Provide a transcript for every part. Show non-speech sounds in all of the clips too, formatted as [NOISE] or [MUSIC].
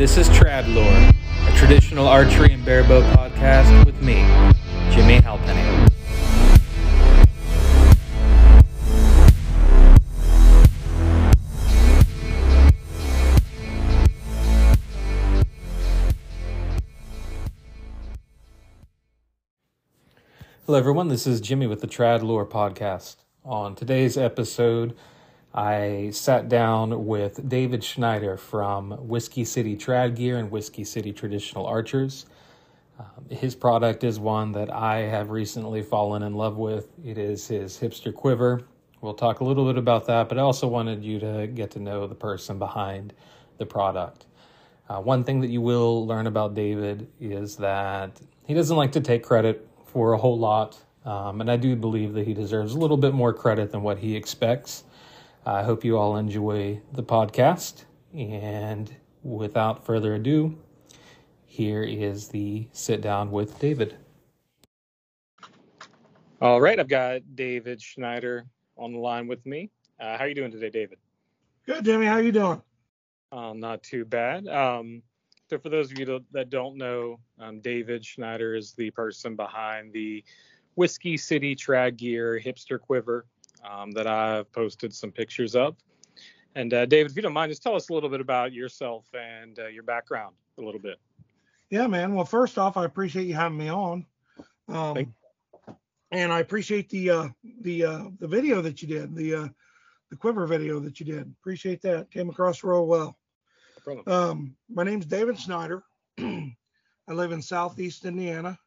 This is Trad Lore, a traditional archery and barebow podcast with me, Jimmy Halpenny. Hello, everyone. This is Jimmy with the Trad Lore podcast. On today's episode, I sat down with David Schneider from Whiskey City Trad Gear and Whiskey City Traditional Archers. Um, his product is one that I have recently fallen in love with. It is his hipster quiver. We'll talk a little bit about that, but I also wanted you to get to know the person behind the product. Uh, one thing that you will learn about David is that he doesn't like to take credit for a whole lot, um, and I do believe that he deserves a little bit more credit than what he expects. I hope you all enjoy the podcast. And without further ado, here is the sit down with David. All right, I've got David Schneider on the line with me. Uh, how are you doing today, David? Good, Jimmy. How are you doing? Uh, not too bad. Um, so, for those of you that don't know, um, David Schneider is the person behind the Whiskey City Trad Gear Hipster Quiver um, that I've posted some pictures of. And uh, David, if you don't mind, just tell us a little bit about yourself and uh, your background a little bit. Yeah, man. Well, first off, I appreciate you having me on, um, and I appreciate the uh, the uh, the video that you did, the uh, the quiver video that you did. Appreciate that. Came across real well. No um, my name's David Schneider. [CLEARS THROAT] I live in Southeast Indiana.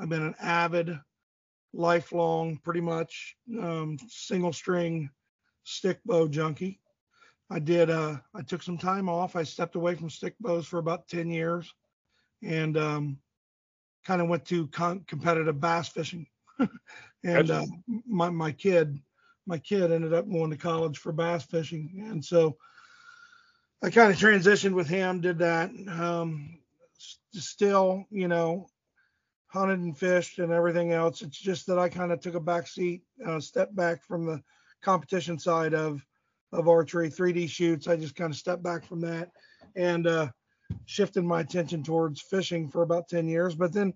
I've been an avid lifelong, pretty much um, single string stick bow junkie. I did. Uh, I took some time off. I stepped away from stick bows for about 10 years, and um, kind of went to con- competitive bass fishing. [LAUGHS] and uh, my my kid, my kid ended up going to college for bass fishing, and so I kind of transitioned with him. Did that. Um, still, you know, hunted and fished and everything else. It's just that I kind of took a back seat, uh, stepped back from the competition side of of archery, 3D shoots. I just kind of stepped back from that and uh, shifted my attention towards fishing for about 10 years. But then,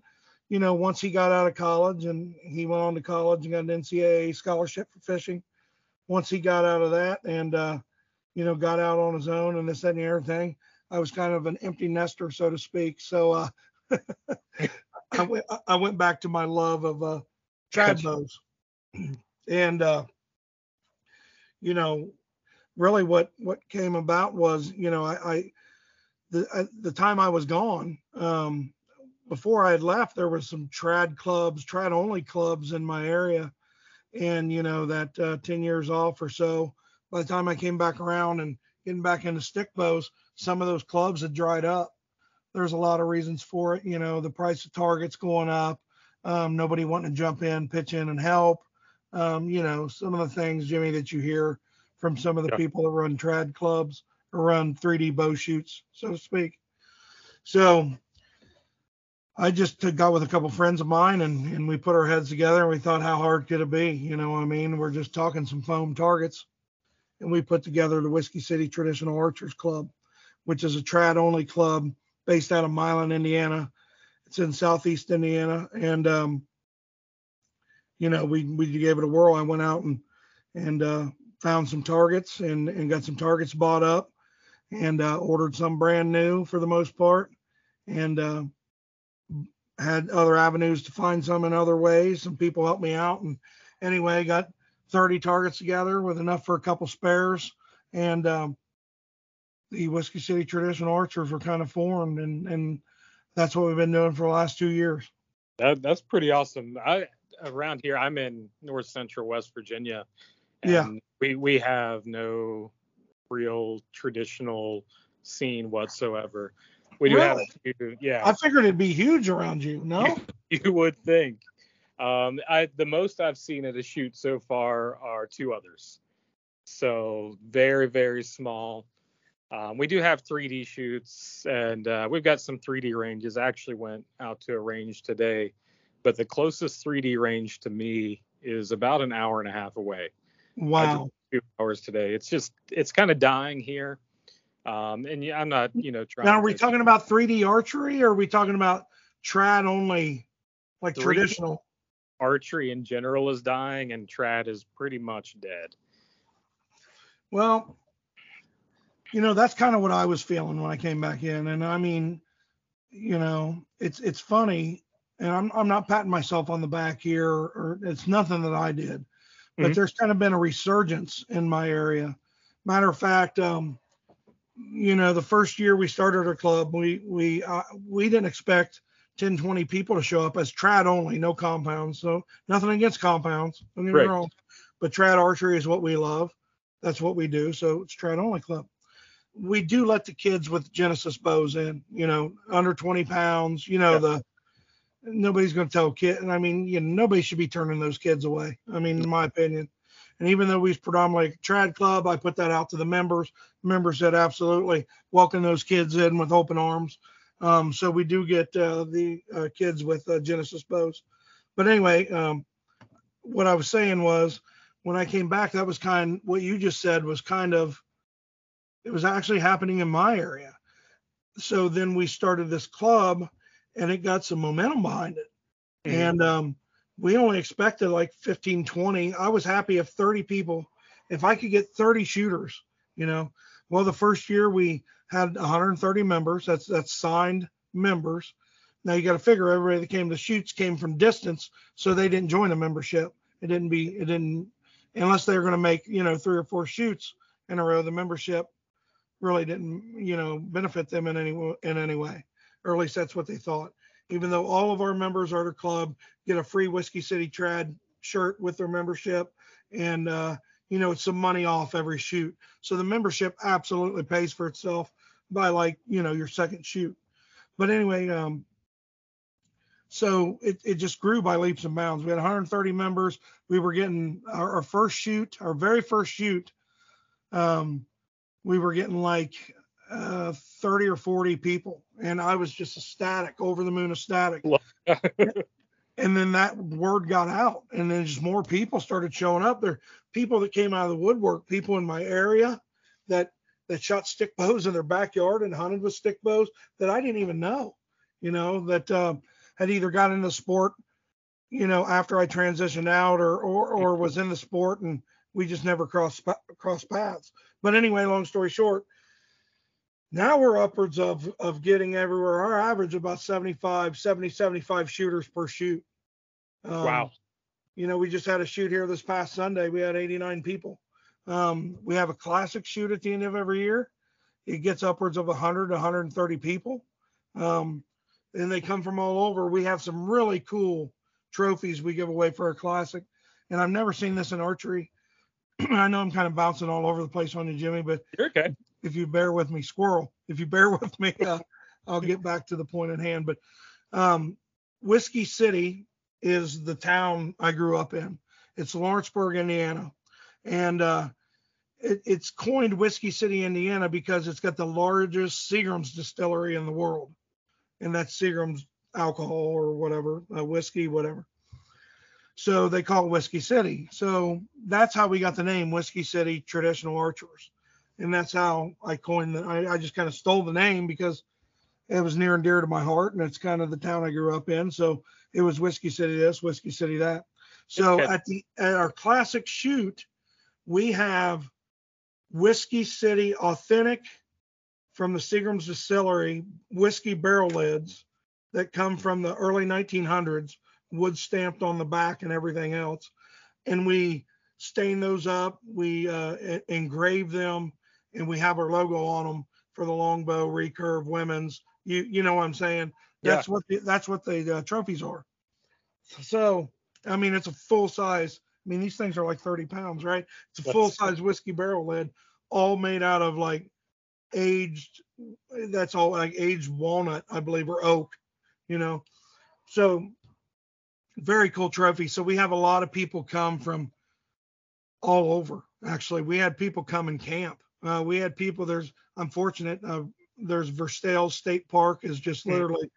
you know, once he got out of college and he went on to college and got an NCAA scholarship for fishing, once he got out of that and, uh, you know, got out on his own and this, that, and everything, I was kind of an empty nester, so to speak. So, uh, [LAUGHS] I went I went back to my love of uh trad bows. and uh you know really what what came about was you know I, I the I, the time I was gone um before I had left there was some trad clubs trad only clubs in my area. And you know that uh, 10 years off or so by the time I came back around and getting back into stick bows some of those clubs had dried up there's a lot of reasons for it. You know, the price of targets going up, um, nobody wanting to jump in, pitch in, and help. Um, you know, some of the things, Jimmy, that you hear from some of the yeah. people that run trad clubs or run 3D bow shoots, so to speak. So I just got with a couple friends of mine and, and we put our heads together and we thought, how hard could it be? You know what I mean? We're just talking some foam targets. And we put together the Whiskey City Traditional Archers Club, which is a trad only club based out of Milan, Indiana. It's in Southeast Indiana, and um, you know we we gave it a whirl. I went out and and uh, found some targets and and got some targets bought up, and uh, ordered some brand new for the most part, and uh, had other avenues to find some in other ways. Some people helped me out, and anyway, got 30 targets together with enough for a couple spares, and um, the Whiskey City Traditional Archers were kind of formed, and and that's what we've been doing for the last two years. That that's pretty awesome. I around here, I'm in North Central West Virginia. yeah. We we have no real traditional scene whatsoever. We do really? have, few, yeah. I figured it'd be huge around you. No. [LAUGHS] you would think. Um, I the most I've seen at a shoot so far are two others. So very very small. Um, we do have 3D shoots, and uh, we've got some 3D ranges. I actually went out to a range today, but the closest 3D range to me is about an hour and a half away. Wow. Two hours today. It's just it's kind of dying here. Um, and yeah, I'm not, you know, trying. Now, are we to, talking about 3D archery, or are we talking about trad only, like 3D traditional? archery in general is dying, and trad is pretty much dead. Well, you know, that's kind of what I was feeling when I came back in, and I mean, you know, it's it's funny, and I'm I'm not patting myself on the back here, or it's nothing that I did, but Mhm. there's kind of been a resurgence in my area. Matter of fact, um, you know, the first year we started our club, we we uh, we didn't expect 10, 20 people to show up as trad only, no compounds. So nothing against compounds, don't get Right. me wrong, but trad archery is what we love. That's what we do. So it's trad only club. We do let the kids with Genesis bows in, you know, under 20 pounds. You know Yeah. the nobody's going to tell a kid, and I mean, you know, nobody should be turning those kids away. I mean, in my opinion. And even though we's predominantly a trad club, I put that out to the members. Members said absolutely welcome those kids in with open arms. Um, so we do get uh, the uh, kids with uh, Genesis bows. But anyway, um, what I was saying was when I came back, that was kind what you just said was kind of it was actually happening in my area. So then we started this club and it got some momentum behind it. Mhm. And um, we only expected like 15, 20. I was happy if 30 people, if I could get 30 shooters, you know. Well, the first year we had 130 members. That's that's signed members. Now you got to figure everybody that came to shoots came from distance, so they didn't join a membership. It didn't be it didn't unless they were going to make you know three or four shoots in a row. The membership really didn't you know benefit them in any in any way, or at least that's what they thought. Even though all of our members at our club get a free Whiskey City Trad shirt with their membership, and uh, you know it's some money off every shoot. So the membership absolutely pays for itself by like you know your second shoot. But anyway, um, so it, it just grew by leaps and bounds. We had 130 members. We were getting our, our first shoot, our very first shoot. Um, we were getting like uh, 30 or 40 people, and I was just ecstatic, over the moon ecstatic. [LAUGHS] and then that word got out, and then just more people started showing up. There, people that came out of the woodwork, people in my area that that shot stick bows in their backyard and hunted with stick bows that I didn't even know, you know, that um, had either got into the sport, you know, after I transitioned out or or or was in the sport and we just never crossed crossed paths. But anyway, long story short, now we're upwards of of getting everywhere. Our average about 75, 70, 75 shooters per shoot. Um, Wow. You know, we just had a shoot here this past Sunday. We had 89 people. Um, we have a classic shoot at the end of every year. It gets upwards of 100 to 130 people. Um, and they come from all over. We have some really cool trophies we give away for our classic. And I've never seen this in archery. [CLEARS THROAT] I know I'm kind of bouncing all over the place on you, Jimmy, but You're okay. if you bear with me, squirrel, if you bear [LAUGHS] with me, uh, I'll get back to the point at hand. But um, Whiskey City is the town I grew up in. It's Lawrenceburg, Indiana. And uh, it, it's coined Whiskey City, Indiana, because it's got the largest Seagram's distillery in the world. And that's Seagram's alcohol or whatever, uh, whiskey, whatever. So they call it Whiskey City. So that's how we got the name Whiskey City Traditional Archers and that's how I coined the. I, I just kind of stole the name because it was near and dear to my heart, and it's kind of the town I grew up in. So it was Whiskey City this, Whiskey City that. So Okay. at the at our classic shoot, we have Whiskey City authentic from the Seagram's distillery whiskey barrel lids that come from the early 1900s, wood stamped on the back and everything else, and we stain those up. We uh, engrave them, and we have our logo on them for the longbow, recurve, women's. You you know what I'm saying? That's what the, that's what the uh, trophies are. So I mean, it's a full size. I mean, these things are like 30 pounds, right? It's a That's- full size whiskey barrel lid, all made out of like aged. That's all like aged walnut, I believe, or oak. You know, so very cool trophy. So we have a lot of people come from all over. Actually, we had people come and camp. Uh, we had people. There's unfortunate. Uh, there's Versailles State Park is just literally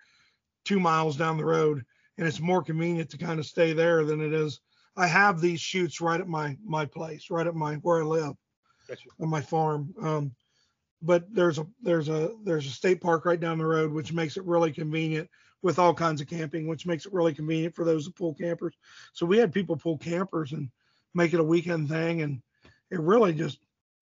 two miles down the road, and it's more convenient to kind of stay there than it is. I have these shoots right at my my place, right at my where I live Gotcha. on my farm. Um, but there's a there's a there's a state park right down the road, which makes it really convenient with all kinds of camping, which makes it really convenient for those pull campers. So we had people pull campers and make it a weekend thing, and it really just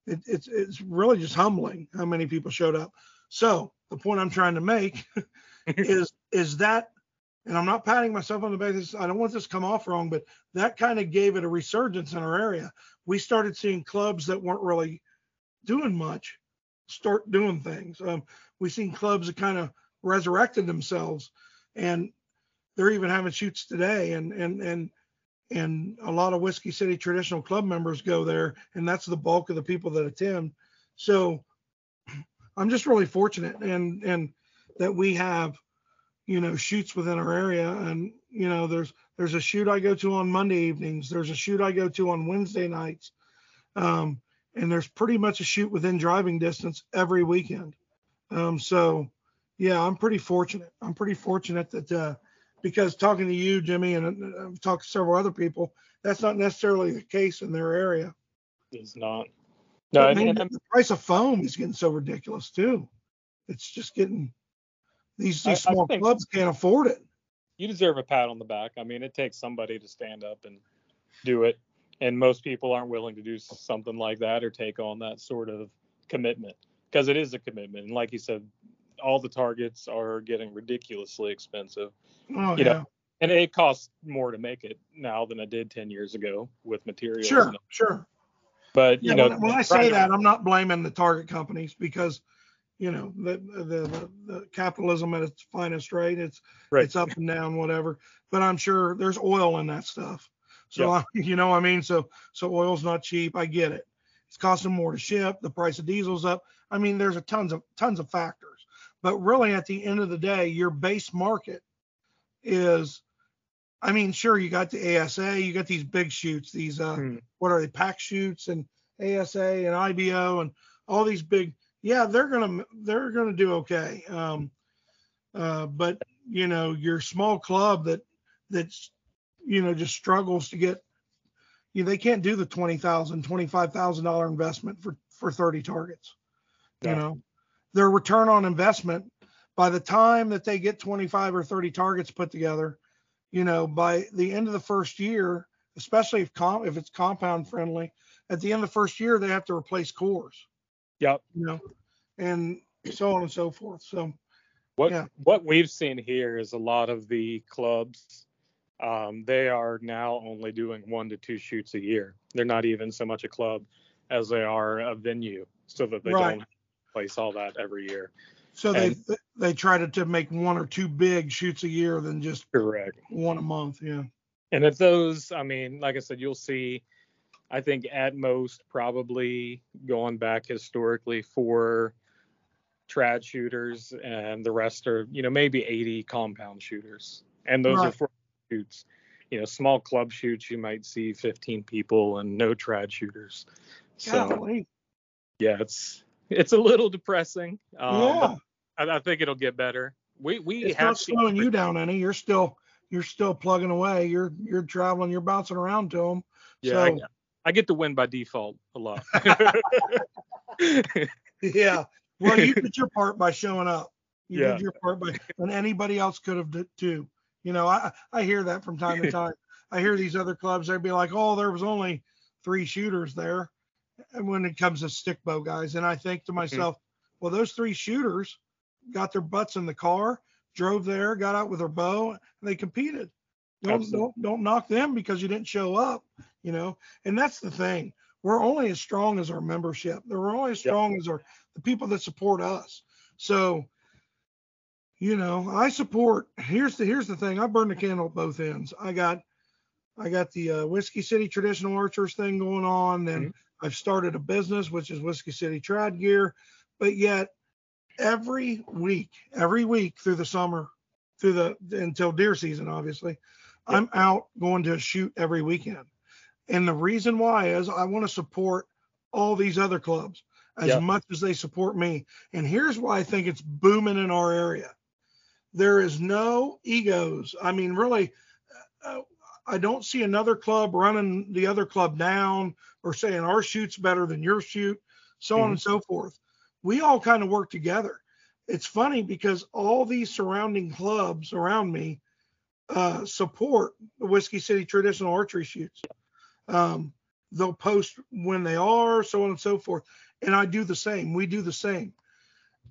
it, it's it's really just humbling how many people showed up. So the point I'm trying to make [LAUGHS] is is that, and I'm not patting myself on the back. I don't want this to come off wrong, but that kind of gave it a resurgence in our area. We started seeing clubs that weren't really doing much start doing things. Um, we've seen clubs that kind of resurrected themselves, and they're even having shoots today. And and and and a lot of Whiskey City traditional club members go there, and that's the bulk of the people that attend. So I'm just really fortunate, and and that we have, you know, shoots within our area, and you know, there's there's a shoot I go to on Monday evenings, there's a shoot I go to on Wednesday nights, um, and there's pretty much a shoot within driving distance every weekend. Um, so yeah, I'm pretty fortunate. I'm pretty fortunate that uh, because talking to you, Jimmy, and uh, I've talked to several other people, that's not necessarily the case in their area. It's not. No, and, and, the price of foam is getting so ridiculous too. It's just getting these, these I, small I clubs can't afford it. You deserve a pat on the back. I mean, it takes somebody to stand up and do it, and most people aren't willing to do something like that or take on that sort of commitment because it is a commitment. And like you said, all the targets are getting ridiculously expensive. Oh, you yeah. know, and it costs more to make it now than it did 10 years ago with materials. Sure, sure. But you yeah, know, when, when I say that, I'm not blaming the target companies because you know the the, the, the capitalism at its finest, right? It's right. it's up and down, whatever. But I'm sure there's oil in that stuff. So I, [LAUGHS] you know, I mean, so so oil's not cheap. I get it. It's costing more to ship. The price of diesel's up. I mean, there's a tons of tons of factors. But really, at the end of the day, your base market is, I mean, sure, you got the ASA, you got these big shoots, these, uh, hmm. what are they, pack shoots and ASA and IBO and all these big, yeah, they're gonna they're gonna do okay. Um, uh, but you know, your small club that that's you know just struggles to get you know, they can't do the twenty thousand, twenty five thousand dollar investment for for 30 targets. Yeah. You know, their return on investment by the time that they get 25 or 30 targets put together, you know, by the end of the first year, especially if com- if it's compound friendly, at the end of the first year they have to replace cores. Yep. You know, and so on and so forth. So what yeah. what we've seen here is a lot of the clubs um, they are now only doing one to two shoots a year. They're not even so much a club as they are a venue, so that they right. don't place all that every year. So and, they they try to, to make one or two big shoots a year than just correct one a month. Yeah. And if those, I mean, like I said, you'll see. I think at most probably going back historically for trad shooters, and the rest are you know maybe 80 compound shooters, and those right. are for shoots. You know, small club shoots you might see 15 people and no trad shooters. So Golly. yeah, it's it's a little depressing. Um, yeah. I, I, think it'll get better. We we it's have not slowing you down any. You're still you're still plugging away. You're you're traveling. You're bouncing around to them. Yeah, so, I, I get to win by default a lot. [LAUGHS] [LAUGHS] yeah. Well, you did your part by showing up. You yeah. did your part by, and anybody else could have did too. You know, I I hear that from time to [LAUGHS] time. I hear these other clubs. They'd be like, "Oh, there was only three shooters there," when it comes to stick bow guys, and I think to mm-hmm. myself, well, those three shooters got their butts in the car, drove there, got out with their bow, and they competed. Don't, don't don't knock them because you didn't show up, you know. And that's the thing. We're only as strong as our membership. We're only as strong yep. as our the people that support us. So, you know, I support. Here's the here's the thing. I burn the candle at both ends. I got I got the uh, Whiskey City Traditional Archers thing going on, and mm-hmm. I've started a business which is Whiskey City Trad Gear. But yet, every week, every week through the summer, through the until deer season, obviously, yep. I'm out going to shoot every weekend. And the reason why is I want to support all these other clubs as yep. much as they support me. And here's why I think it's booming in our area. There is no egos. I mean, really, uh, I don't see another club running the other club down or saying our shoot's better than your shoot, so mm-hmm. on and so forth we all kind of work together. It's funny because all these surrounding clubs around me uh, support the Whiskey City traditional archery shoots. Um, they'll post when they are, so on and so forth. And I do the same. We do the same.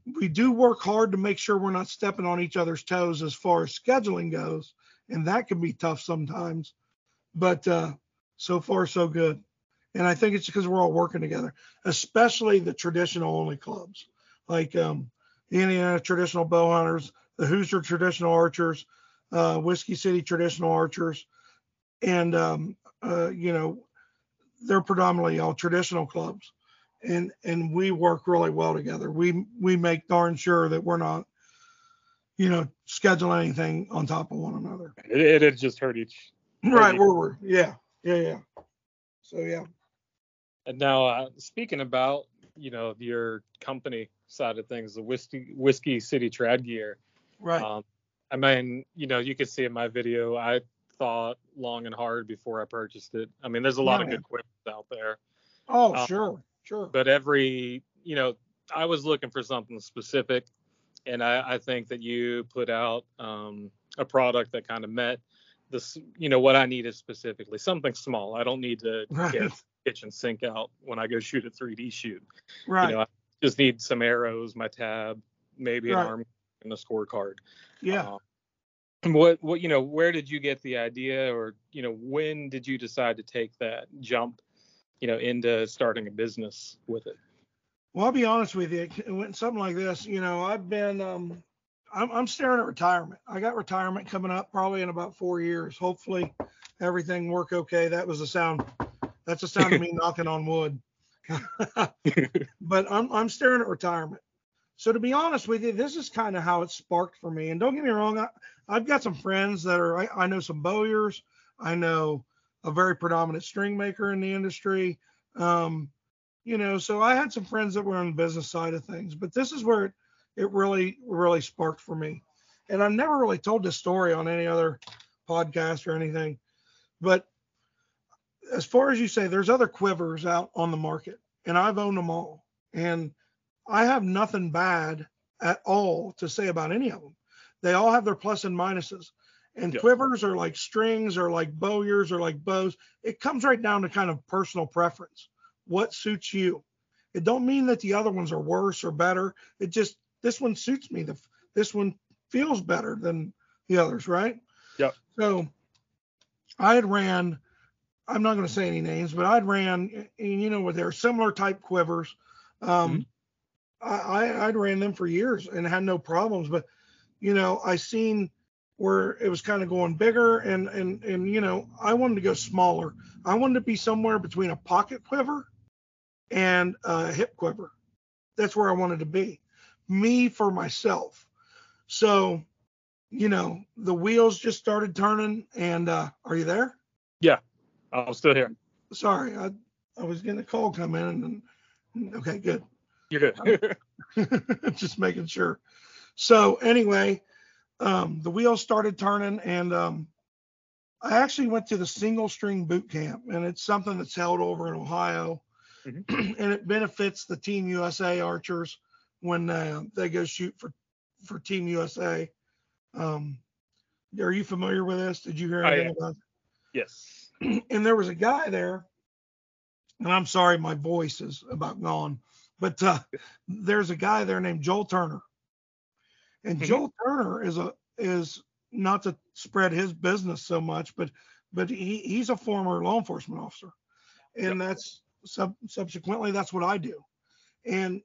We do work hard to make sure we're not stepping on each other's toes as far as scheduling goes, and that can be tough sometimes. But uh, so far, so good. And I think it's because we're all working together, especially the traditional only clubs like um, the Indiana Traditional Bow Hunters, the Hoosier Traditional Archers, uh, Whiskey City Traditional Archers, and um, uh, you know they're predominantly all traditional clubs, and and we work really well together. We we make darn sure that we're not, you know, schedule anything on top of one another. It it just hurt each. Right, we're, we're yeah yeah yeah. So yeah. And now uh, speaking about you know your company side of things, the whiskey whiskey city trad gear. Right. Um, I mean, you know, you could see in my video, I thought long and hard before I purchased it. I mean, there's a lot yeah, of good equipment out there. Oh, um, sure, sure. But every, you know, I was looking for something specific, and I, I think that you put out um, a product that kind of met this, you know, what I needed specifically. Something small. I don't need to right. get kitchen sink out when I go shoot a 3D shoot. Right. You know, I just need some arrows, my tab, maybe right. an arm and a scorecard. Yeah. Um, what what you know, where did you get the idea, or you know, when did you decide to take that jump, you know, into starting a business with it? Well, I'll be honest with you. When something like this, you know, I've been um, I'm, I'm staring at retirement. I got retirement coming up probably in about four years. Hopefully, everything work okay. That was the sound. That's the sound of me [LAUGHS] knocking on wood. [LAUGHS] but I'm I'm staring at retirement. So to be honest with you, this is kind of how it sparked for me. And don't get me wrong, I, have got some friends that are I, I, know some bowyers. I know a very predominant string maker in the industry. Um, you know, so I had some friends that were on the business side of things, but this is where it, it really, really sparked for me. And I've never really told this story on any other podcast or anything. But as far as you say, there's other quivers out on the market, and I've owned them all. And I have nothing bad at all to say about any of them. They all have their plus and minuses. And quivers are like strings or like bowyers or like bows. It comes right down to kind of personal preference. What suits you? It don't mean that the other ones are worse or better. It just this one suits me. The this one feels better than the others, right? Yep. So I had ran I'm not going to say any names, but I'd ran, and you know, they're similar type quivers. Um, mm-hmm. I, I'd ran them for years and had no problems, but you know, I seen where it was kind of going bigger, and and and you know, I wanted to go smaller. I wanted to be somewhere between a pocket quiver and a hip quiver. That's where I wanted to be, me for myself. So, you know, the wheels just started turning, and uh, are you there? Yeah. I'm still here. Sorry, I I was getting a call come in and okay, good. You're good. [LAUGHS] Just making sure. So anyway, um, the wheels started turning and um, I actually went to the single string boot camp and it's something that's held over in Ohio mm-hmm. [CLEARS THROAT] and it benefits the Team USA archers when uh, they go shoot for for Team USA. Um, are you familiar with this? Did you hear anything about it? Yes. [CLEARS THROAT] and there was a guy there, and I'm sorry, my voice is about gone, but uh, there's a guy there named Joel Turner, and mm-hmm. Joel Turner is a is not to spread his business so much, but but he, he's a former law enforcement officer, and yep. that's sub, subsequently that's what I do, and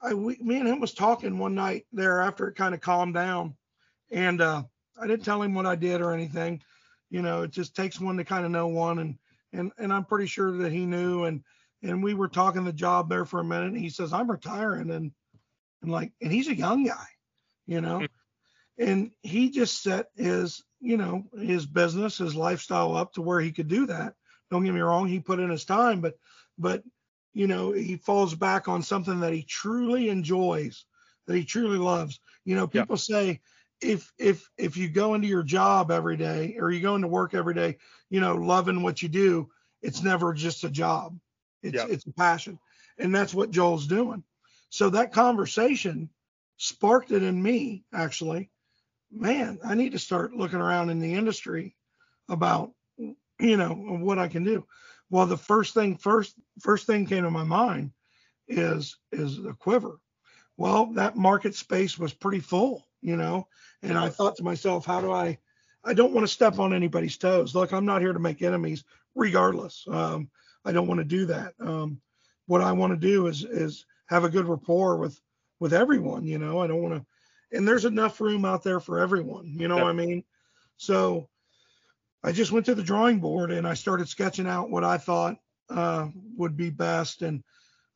I we, me and him was talking one night there after it kind of calmed down, and uh, I didn't tell him what I did or anything, you know, it just takes one to kind of know one. And, and, and I'm pretty sure that he knew. And, and we were talking the job there for a minute. And he says, I'm retiring. And, and like, and he's a young guy, you know, hmm. and he just set his, you know, his business, his lifestyle up to where he could do that. Don't get me wrong. He put in his time, but, but, you know, he falls back on something that he truly enjoys, that he truly loves. You know, people yeah. say, if if if you go into your job every day or you go into work every day, you know, loving what you do, it's never just a job. It's yep. it's a passion. And that's what Joel's doing. So that conversation sparked it in me actually. Man, I need to start looking around in the industry about you know what I can do. Well, the first thing first first thing came to my mind is is the quiver. Well, that market space was pretty full, you know, and I thought to myself, how do I I don't want to step on anybody's toes. Look, I'm not here to make enemies regardless. Um, I don't want to do that. Um, what I want to do is is have a good rapport with with everyone. You know, I don't want to. And there's enough room out there for everyone. You know yeah. what I mean? So I just went to the drawing board and I started sketching out what I thought uh, would be best. And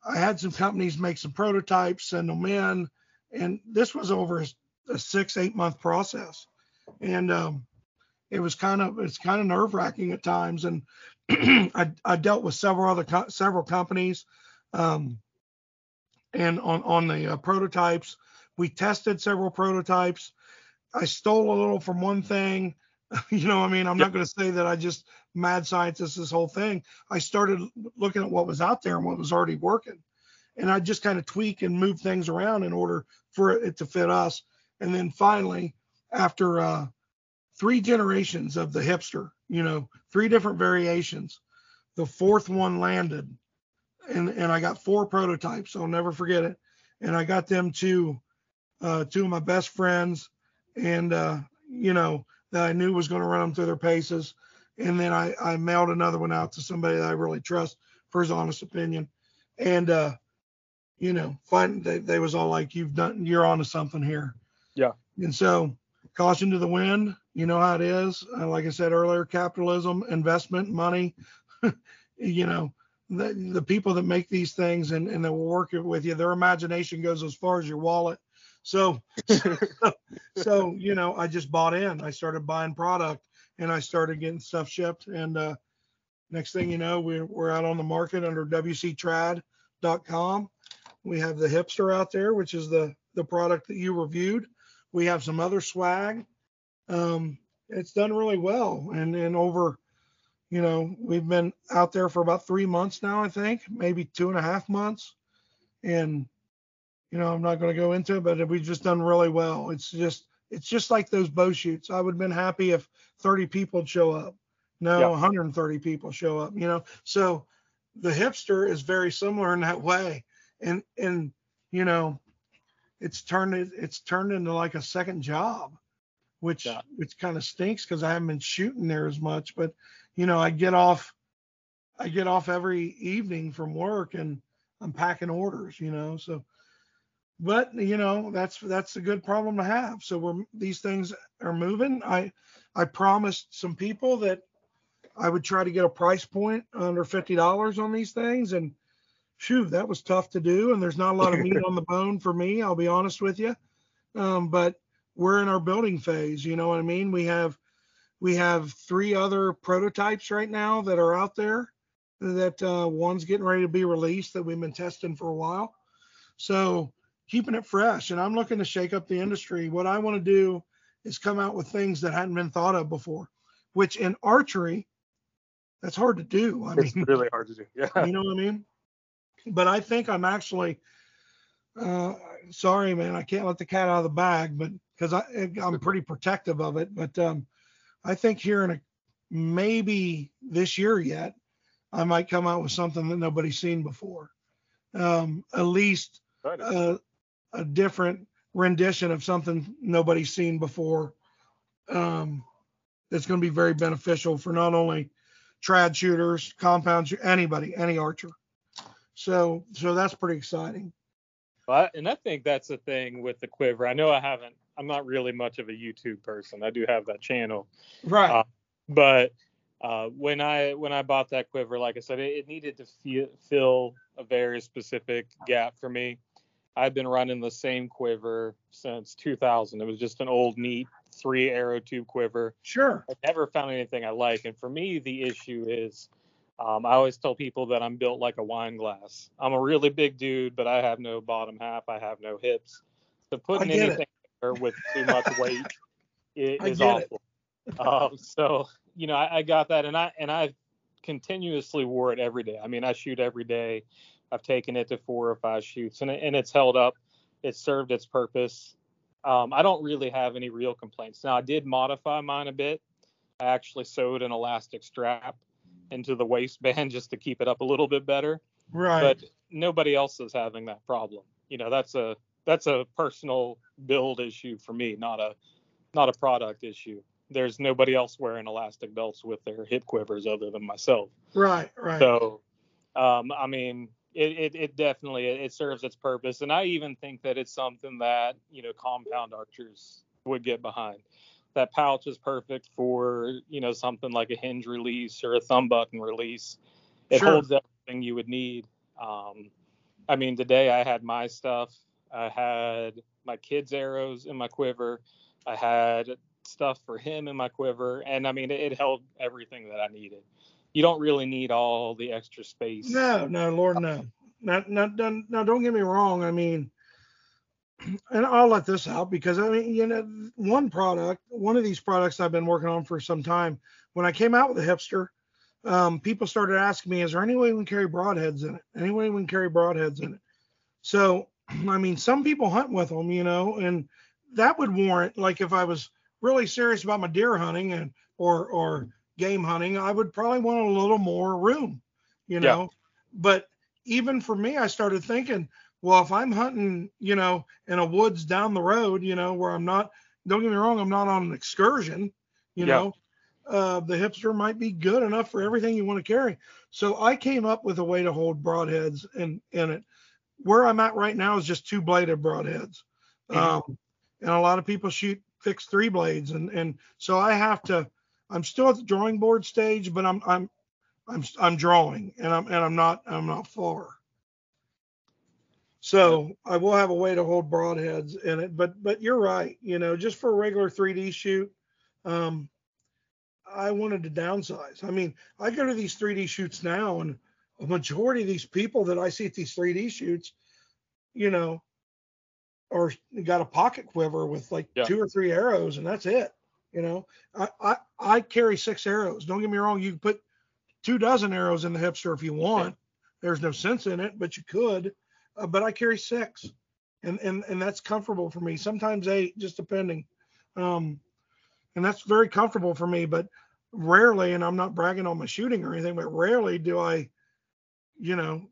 I had some companies make some prototypes, send them in, and this was over a, six eight month process. And um, it was kind of it's kind of nerve wracking at times. And [CLEARS THROAT] I, I dealt with several other co- several companies, um, and on on the uh, prototypes, we tested several prototypes. I stole a little from one thing. [LAUGHS] you know, I mean, I'm yep. not going to say that I just mad scientist this whole thing. I started looking at what was out there and what was already working, and I just kind of tweak and move things around in order for it to fit us. And then finally, after uh, three generations of the hipster, you know, three different variations. The fourth one landed, and and I got four prototypes. I'll never forget it. And I got them to uh, two of my best friends, and uh, you know that I knew was going to run them through their paces. And then I I mailed another one out to somebody that I really trust for his honest opinion. And uh, you know, find they, they was all like, "You've done, you're onto something here." Yeah. And so caution to the wind. You know how it is. Uh, like I said earlier, capitalism, investment, money. [LAUGHS] you know, the, the people that make these things and, and that will work with you, their imagination goes as far as your wallet. So, [LAUGHS] so, so, you know, I just bought in. I started buying product and I started getting stuff shipped. And uh, next thing you know, we're, we're out on the market under WCTrad.com. We have the hipster out there, which is the the product that you reviewed. We have some other swag. Um, it's done really well, and and over, you know, we've been out there for about three months now, I think, maybe two and a half months, and you know, I'm not going to go into it, but we've just done really well. It's just it's just like those bow shoots. I would have been happy if 30 people show up. No, yeah. 130 people show up. You know, so the hipster is very similar in that way, and and you know, it's turned it's turned into like a second job, which yeah. which kind of stinks because I haven't been shooting there as much. But you know, I get off I get off every evening from work and I'm packing orders, you know. So but you know, that's that's a good problem to have. So we're these things are moving. I I promised some people that I would try to get a price point under fifty dollars on these things and phew, that was tough to do. And there's not a lot of meat [LAUGHS] on the bone for me, I'll be honest with you. Um, but we're in our building phase, you know what I mean? We have we have three other prototypes right now that are out there that uh, one's getting ready to be released that we've been testing for a while. So keeping it fresh. And I'm looking to shake up the industry. What I want to do is come out with things that hadn't been thought of before, which in archery, that's hard to do. I it's mean, really hard to do. Yeah. You know what I mean? but I think I'm actually uh, sorry, man. I can't let the cat out of the bag, but because I I'm pretty protective of it. But um, I think here in a maybe this year yet, I might come out with something that nobody's seen before. Um, at least uh, a different rendition of something nobody's seen before. Um, that's going to be very beneficial for not only trad shooters, compound anybody, any archer. So so that's pretty exciting. But and I think that's the thing with the quiver. I know I haven't. I'm not really much of a YouTube person. I do have that channel. Right. Uh, but uh, when I when I bought that quiver, like I said, it, it needed to feel, fill a very specific gap for me. I've been running the same quiver since 2000. It was just an old, neat three arrow tube quiver. Sure. I never found anything I like. And for me, the issue is um, I always tell people that I'm built like a wine glass. I'm a really big dude, but I have no bottom half. I have no hips. So putting anything with too much weight [LAUGHS] it is awful. um, so you know, I, I, got that, and I and I continuously wore it every day. I mean, I shoot every day, I've taken it to four or five shoots, and, it, and it's held up. It served its purpose. Um, I don't really have any real complaints. Now, I did modify mine a bit. I actually sewed an elastic strap into the waistband [LAUGHS] just to keep it up a little bit better. Right. But nobody else is having that problem. You know, that's a that's a personal build issue for me, not a not a product issue. There's nobody else wearing elastic belts with their hip quivers other than myself. Right, right. So, um, I mean, it, it, it definitely it serves its purpose, and I even think that it's something that you know compound archers would get behind. That pouch is perfect for you know something like a hinge release or a thumb button release. It Sure. holds everything you would need. Um, I mean, today I had my stuff. I had my kid's arrows in my quiver. I had stuff for him in my quiver, and I mean, it, it held everything that I needed. You don't really need all the extra space. No, no, Lord, no. Not, not, now, don't get me wrong. I mean, [CLEARS THROAT] and I'll let this out because I mean, you know, one product, one of these products I've been working on for some time. When I came out with the hipster, um, people started asking me, "Is there any way we can carry broadheads in it? Any way we can carry broadheads in it?" So, I mean, some people hunt with them, you know, and that would warrant, like, if I was really serious about my deer hunting and or or game hunting, I would probably want a little more room, you Yeah. know. But even for me, I started thinking, well, if I'm hunting, you know, in a woods down the road, you know, where I'm not, don't get me wrong, I'm not on an excursion, you Yeah. know, uh, the hipster might be good enough for everything you want to carry. So I came up with a way to hold broadheads in, in it. Where I'm at right now is just two bladed broadheads. Mhm. Um, and a lot of people shoot fixed three blades. And, and so I have to, I'm still at the drawing board stage, but I'm, I'm, I'm, I'm drawing and I'm, and I'm not, I'm not far. So I will have a way to hold broadheads in it, but but you're right. You know, just for a regular 3D shoot, um, I wanted to downsize. I mean, I go to these 3D shoots now, and a majority of these people that I see at these 3D shoots, you know, are got a pocket quiver with like Yeah. two or three arrows, and that's it. You know, I, I I carry six arrows. Don't get me wrong, you can put two dozen arrows in the hipster if you want. There's no sense in it, but you could. Uh, but I carry six, and and and that's comfortable for me. Sometimes eight, just depending. Um, and that's very comfortable for me. But rarely, and I'm not bragging on my shooting or anything, but rarely do I, you know,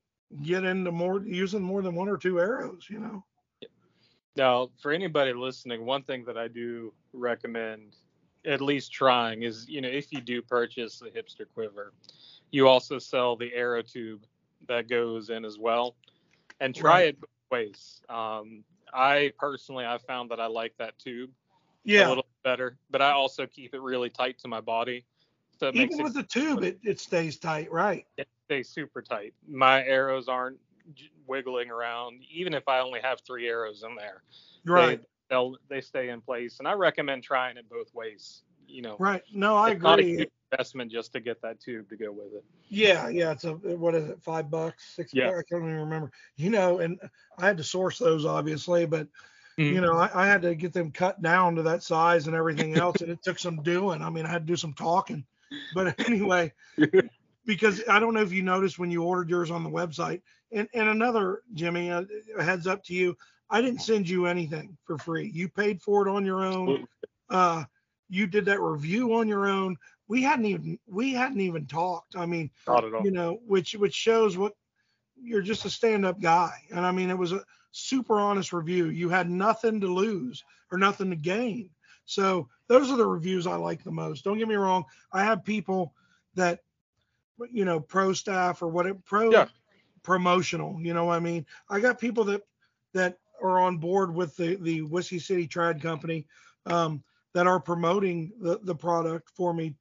get into more using more than one or two arrows. You know. Now, for anybody listening, one thing that I do recommend at least trying is, you know, if you do purchase the hipster quiver, you also sell the arrow tube that goes in as well, and try Right. it both ways. Um, I personally, I found that I like that tube a little better, but I also keep it really tight to my body, so it makes Even it, with the tube, it, it stays tight, right? it stay super tight. My arrows aren't wiggling around, even if I only have three arrows in there. Right. They, they'll they stay in place, and I recommend trying it both ways. You know, Right. No, I it's not a agree. investment just to get that tube to go with it. Yeah, yeah, it's a what is it, five bucks, six Yeah. bucks? I can't even remember. You know, and I had to source those obviously, but Mhm. you know, I, I had to get them cut down to that size and everything else, and it took some doing. I mean, I had to do some talking. But [LAUGHS] anyway, [LAUGHS] because I don't know if you noticed when you ordered yours on the website, and and another Jimmy, a, a heads up to you, I didn't send you anything for free. You paid for it on your own. Uh, you did that review on your own. We hadn't even we hadn't even talked. I mean Not at all. you know, which which shows what you're just a stand-up guy. And I mean, it was a super honest review. You had nothing to lose or nothing to gain. So those are the reviews I like the most. Don't get me wrong. I have people that, you know, pro staff or what pro Yeah. promotional. You know what I mean? I got people that that are on board with the the Whiskey City Trad Company um, that are promoting the the product for me,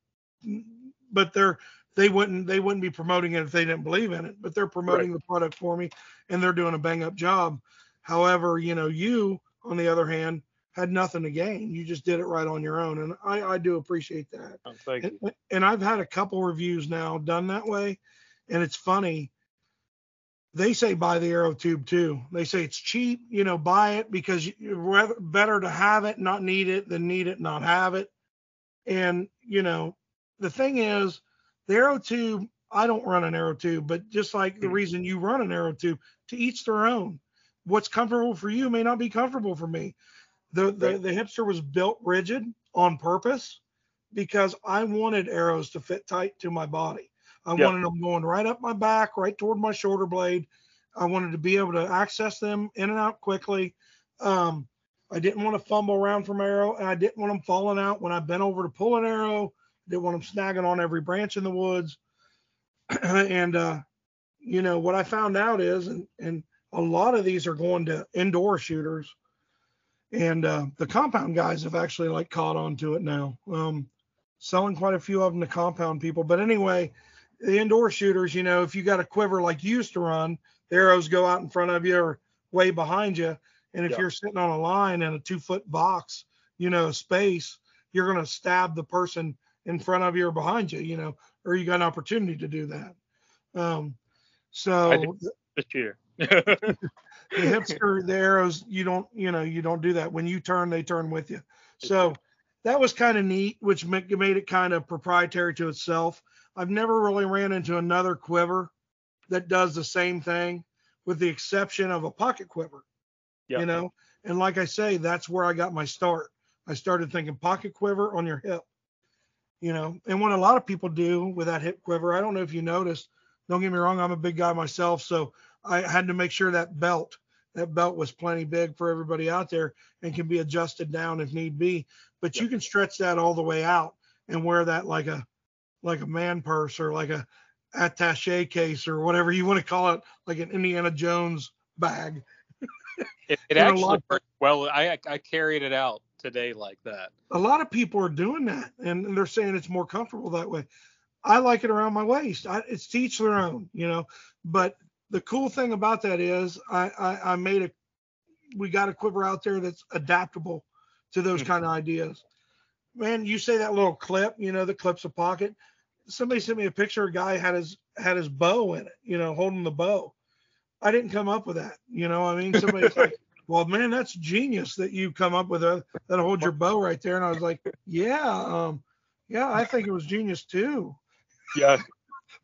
but they're they wouldn't they wouldn't be promoting it if they didn't believe in it. But they're promoting the product for me, and they're doing a bang up job. However, you know, you on the other hand had nothing to gain. You just did it right on your own, and I I do appreciate that Oh, Thank you. and, and I've had a couple reviews now done that way, and it's funny. They say buy the arrow tube too. They say it's cheap, you know, buy it because rather better to have it, not need it, than need it, not have it. And you know, the thing is, the arrow tube, I don't run an arrow tube, but just like the Mhm. reason you run an arrow tube, to each their own. What's comfortable for you may not be comfortable for me. The the, Right. the hipster was built rigid on purpose because I wanted arrows to fit tight to my body. I Yeah. wanted them going right up my back, right toward my shoulder blade. I wanted to be able to access them in and out quickly. Um, I didn't want to fumble around from arrow, and I didn't want them falling out when I bent over to pull an arrow. Didn't want them snagging on every branch in the woods. [CLEARS THROAT] and uh, you know what I found out is, and and a lot of these are going to indoor shooters, and uh, the compound guys have actually like caught on to it now. Um, selling quite a few of them to compound people. But anyway, the indoor shooters, you know, if you got a quiver like you used to run, the arrows go out in front of you or way behind you. And if Yeah. you're sitting on a line in a two foot box, you know, space, you're going to stab the person in front of you or behind you, you know, or you got an opportunity to do that. Um, so this year. [LAUGHS] the hipster, the arrows, you don't, you know, you don't do that. When you turn, they turn with you. So that was kind of neat, which made it kind of proprietary to itself. I've never really ran into another quiver that does the same thing, with the exception of a pocket quiver. Yeah. You know, and like I say, that's where I got my start. I started thinking pocket quiver on your hip. You know, and what a lot of people do with that hip quiver, I don't know if you noticed. Don't get me wrong, I'm a big guy myself, so I had to make sure that belt, that belt was plenty big for everybody out there and can be adjusted down if need be. But you can stretch that all the way out and wear that like a like a man purse or like a attache case or whatever you want to call it, like an Indiana Jones bag. [LAUGHS] It, it You know, a actually worked well. I I carried it out today like that. A lot of people are doing that and, and they're saying it's more comfortable that way. I like it around my waist. I, it's to each their own, you know. But the cool thing about that is I, I, I made a we got a quiver out there that's adaptable to those Mhm. kind of ideas. Man, you say that little clip, you know, the clips a pocket. Somebody sent me a picture. A guy had his had his bow in it, you know, holding the bow. I didn't come up with that, you know. I mean, somebody's like, [LAUGHS] "Well, man, that's genius that you come up with a that hold your bow right there." And I was like, "Yeah, um, yeah, I think it was genius too." Yeah. [LAUGHS]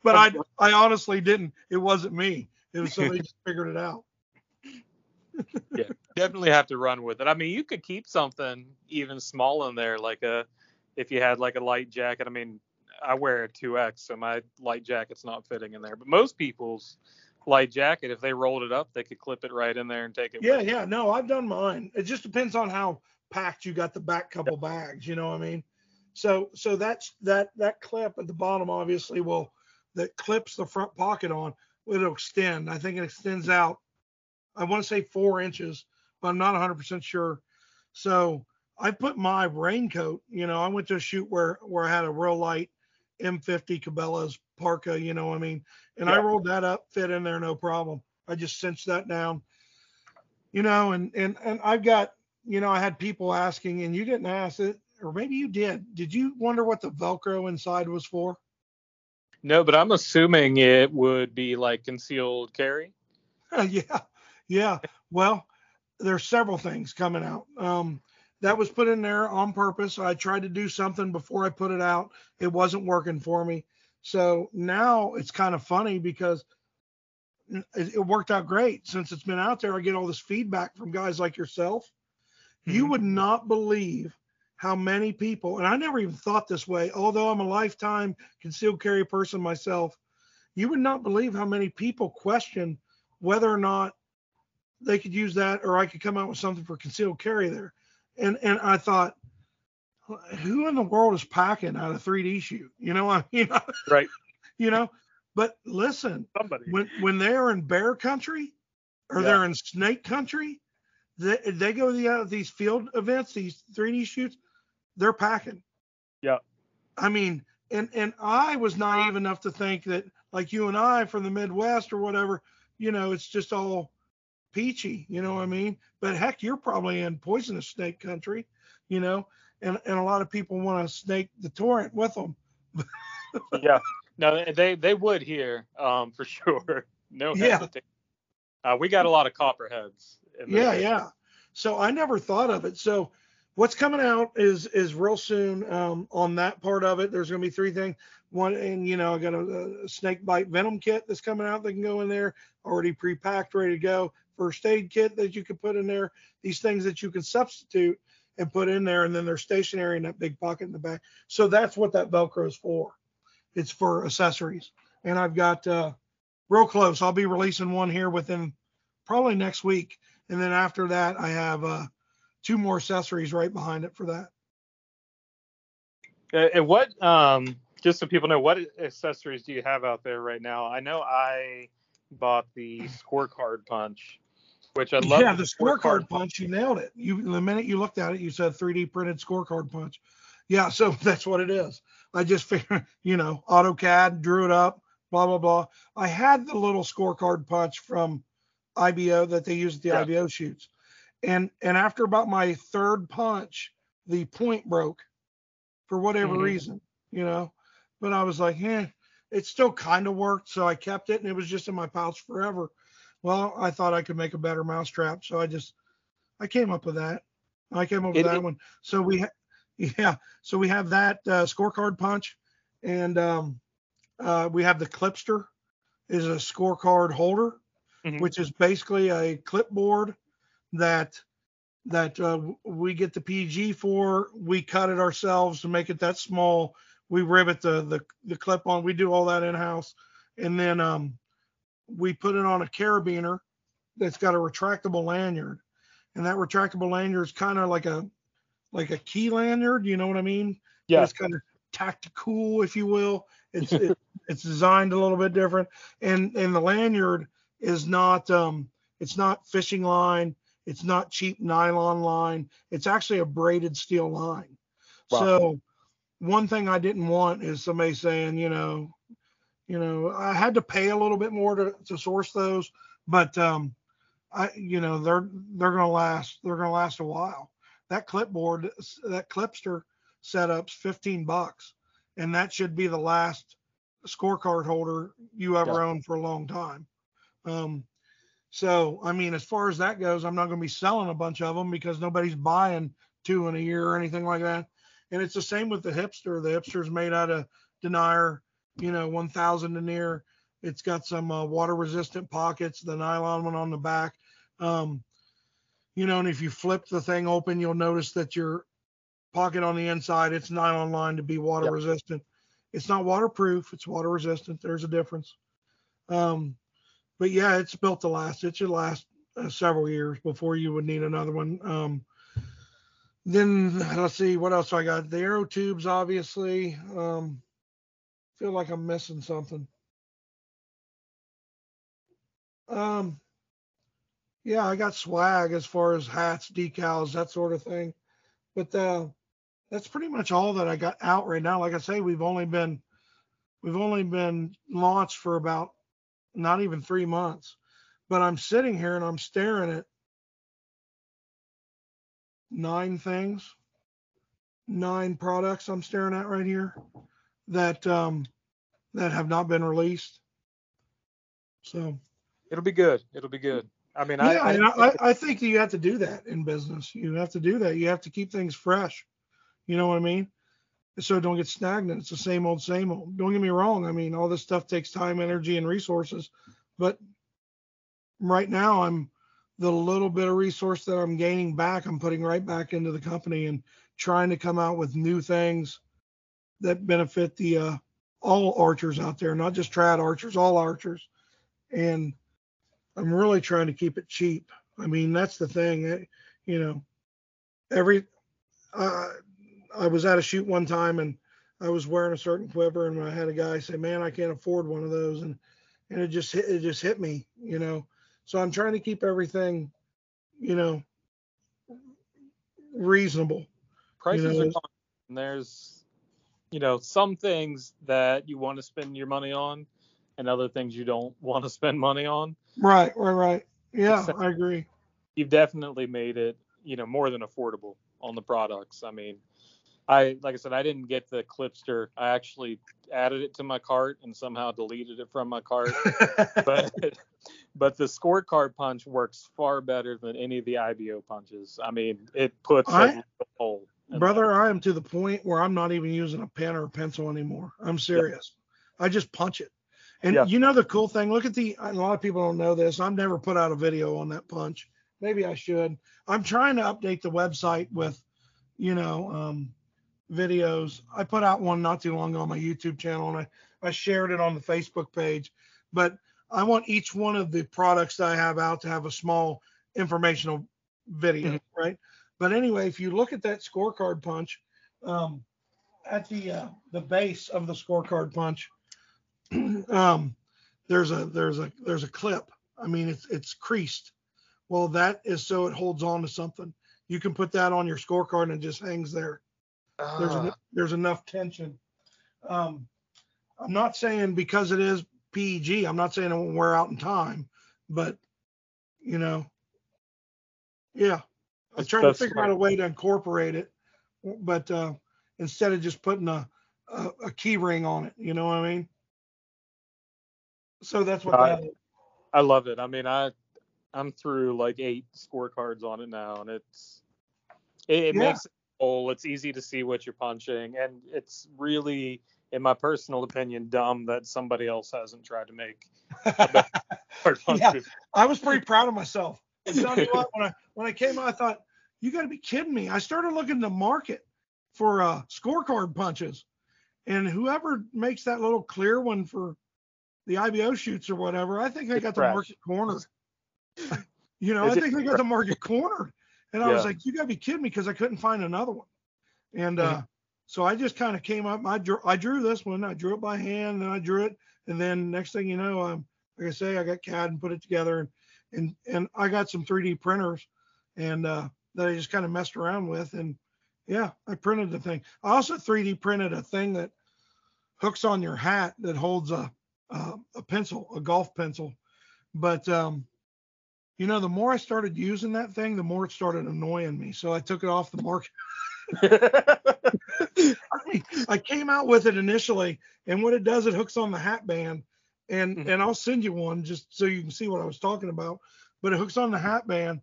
But I I honestly didn't. It wasn't me. It was somebody just figured it out. [LAUGHS] Yeah, definitely have to run with it. I mean, you could keep something even small in there, like a if you had like a light jacket. I mean, I wear a 2X, so my light jacket's not fitting in there. But most people's light jacket, if they rolled it up, they could clip it right in there and take it. Yeah, yeah. No, I've done mine. It just depends on how packed you got the back couple bags. You know what I mean? So so that's that that clip at the bottom obviously will that clips the front pocket on. It'll extend. I think it extends out. I want to say four inches, but I'm not 100% sure. So I put my raincoat. You know, I went to a shoot where where I had a real light M50 Cabela's parka. You know what I mean? And I rolled that up, fit in there, no problem. I just cinched that down you know, and and and I've got, you know, I had people asking, and you didn't ask it, or maybe you did. Did you wonder what the Velcro inside was for? No, but I'm assuming it would be like concealed carry. [LAUGHS] yeah, yeah. Well, there's several things coming out. Um, that was put in there on purpose. I tried to do something before I put it out. It wasn't working for me. So now it's kind of funny because it, it worked out great. Since it's been out there, I get all this feedback from guys like yourself. You Mhm. would not believe how many people, and I never even thought this way, although I'm a lifetime concealed carry person myself, you would not believe how many people question whether or not they could use that or I could come out with something for concealed carry there. And and I thought, who in the world is packing out a 3D shoot? You know, [LAUGHS] I mean, Right. [LAUGHS] you know, but listen, Somebody. when when they're in bear country or Yeah. they're in snake country, they, they go to the, uh, these field events, these 3D shoots, they're packing. Yeah. I mean, and and I was naive enough to think that like you and I from the Midwest or whatever, you know, it's just all peachy, you know what I mean? But heck, you're probably in poisonous snake country, you know, and and a lot of people want to snake the torrent with them. [LAUGHS] yeah. No, they they would here, um, for [LAUGHS] sure. No Yeah. Uh, we got a lot of copperheads. in Yeah, area. yeah. So I never thought of it. So what's coming out is is real soon um, on that part of it. There's going to be three things. one, and you know, I got a, a snake bite venom kit that's coming out that can go in there, already pre-packed, ready to go. First aid kit that you can put in there. These things that you can substitute and put in there, and then they're stationary in that big pocket in the back. So that's what that Velcro is for. It's for accessories. And I've got uh, real close. I'll be releasing one here within probably next week, and then after that, I have uh, two more accessories right behind it for that. Uh, and what, um, just so people know, what accessories do you have out there right now? I know I bought the scorecard punch, which I love. Yeah, the scorecard, scorecard punch, you nailed it. You the minute you looked at it, you said 3D printed scorecard punch. Yeah, so [LAUGHS] that's what it is. I just figured, [LAUGHS] you know, AutoCAD drew it up, blah blah blah. I had the little scorecard punch from IBO that they use at the yeah. IBO shoots, and and after about my third punch, the point broke for whatever mm-hmm. reason, you know. But I was like, eh, it still kind of worked, so I kept it, and it was just in my pouch forever. Well, I thought I could make a better mousetrap, so I just I came up with that. I came up with it, that one. So we, ha- [LAUGHS] yeah, so we have that uh, scorecard punch, and um, uh, we have the Clipster, is a scorecard holder, mm-hmm. which is basically a clipboard that that uh, we get the PG for. We cut it ourselves to make it that small. We rivet the the, the clip on. We do all that in house, and then um, we put it on a carabiner that's got a retractable lanyard, and that retractable lanyard is kind of like a like a key lanyard. You know what I mean? Yeah. It's kind of tactical, if you will. It's it, it's designed a little bit different, and and the lanyard is not um it's not fishing line it's not cheap nylon line. It's actually a braided steel line. Wow. So one thing I didn't want is somebody saying, you know, you know, I had to pay a little bit more to, to source those, but um, I, you know, they're they're gonna last. They're gonna last a while. That clipboard, that clipster setup's 15 bucks, and that should be the last scorecard holder you ever yeah. own for a long time. Um, so, I mean, as far as that goes, I'm not going to be selling a bunch of them because nobody's buying two in a year or anything like that. And it's the same with the hipster. The hipster's made out of denier, you know, 1000 denier. It's got some uh, water resistant pockets, the nylon one on the back. Um, you know, and if you flip the thing open, you'll notice that your pocket on the inside, it's nylon lined to be water yep. resistant. It's not waterproof, it's water resistant. There's a difference. Um, but yeah, it's built to last. It should last uh, several years before you would need another one. Um, then let's see what else I got. The arrow tubes, obviously. Um, feel like I'm missing something. Um, yeah, I got swag as far as hats, decals, that sort of thing. But uh, that's pretty much all that I got out right now. Like I say, we've only been we've only been launched for about not even three months. But I'm sitting here and I'm staring at nine things, nine products I'm staring at right here that um, that have not been released. So it'll be good. It'll be good. I mean, yeah, I, I, I, I think you have to do that in business. You have to do that. You have to keep things fresh. You know what I mean? So don't get stagnant. It's the same old, same old. Don't get me wrong. I mean, all this stuff takes time, energy, and resources. But right now, I'm the little bit of resource that I'm gaining back, I'm putting right back into the company and trying to come out with new things that benefit the uh, all archers out there, not just trad archers, all archers. And I'm really trying to keep it cheap. I mean, that's the thing. You know, every uh, I was at a shoot one time and I was wearing a certain quiver and I had a guy say, "Man, I can't afford one of those," and and it just hit, it just hit me, you know. So I'm trying to keep everything, you know, reasonable. Prices you know? are and there's, you know, some things that you want to spend your money on, and other things you don't [LAUGHS] want to spend money on. Right, right, right. Yeah, Except I agree. You've definitely made it, you know, more than affordable on the products. I mean, I like I said, I didn't get the Clipster. I actually added it to my cart and somehow deleted it from my cart. [LAUGHS] but but the scorecard punch works far better than any of the IBO punches. I mean, it puts I, a hole Brother, I am to the point where I'm not even using a pen or a pencil anymore. I'm serious. I just punch it. And Yeah. you know the cool thing, look at the a lot of people don't know this. I've never put out a video on that punch. Maybe I should. I'm trying to update the website with, you know, um, videos. I put out one not too long ago on my YouTube channel and I, I shared it on the Facebook page. But I want each one of the products that I have out to have a small informational video, Mhm. right? But anyway, if you look at that scorecard punch, um, at the uh, the base of the scorecard punch, [CLEARS THROAT] um, there's a there's a there's a clip. I mean, it's it's creased. Well, that is so it holds on to something. You can put that on your scorecard and it just hangs there. There's Ah, en- there's enough tension. Um, I'm not saying because it is PEG, I'm not saying it won't wear out in time, but you know, yeah, I'm That's- trying to figure out a way to incorporate it, but uh, instead of just putting a, a a key ring on it, you know what I mean? So that's what I- that is. I love it. I mean, I I'm through like eight scorecards on it now, and it's it, it Yeah. makes it whole. It's easy to see what you're punching, and it's really, in my personal opinion, dumb that somebody else hasn't tried to make [LAUGHS] Yeah. I was pretty proud of myself. What, [LAUGHS] when I when I came out, I thought, you got to be kidding me. I started looking the market for uh, scorecard punches, and whoever makes that little clear one for the IBO shoots or whatever, I think they got the market cornered. [LAUGHS] you know, Is I think they got the market cornered, and I was like, you got to be kidding me because I couldn't find another one, and uh, so I just kind of came up. I drew I drew this one. I drew it by hand, and I drew it, and then next thing you know, um, like I say, I got CAD and put it together, and and and I got some 3D printers, and uh, that I just kind of messed around with, and yeah, I printed the thing. I also 3D printed a thing that hooks on your hat that holds a a, a pencil, a golf pencil, but um, you know, the more I started using that thing, the more it started annoying me. So I took it off the market. [LAUGHS] [LAUGHS] I, mean, I came out with it initially, and what it does, it hooks on the hat band, and Mhm. and I'll send you one just so you can see what I was talking about. But it hooks on the hat band,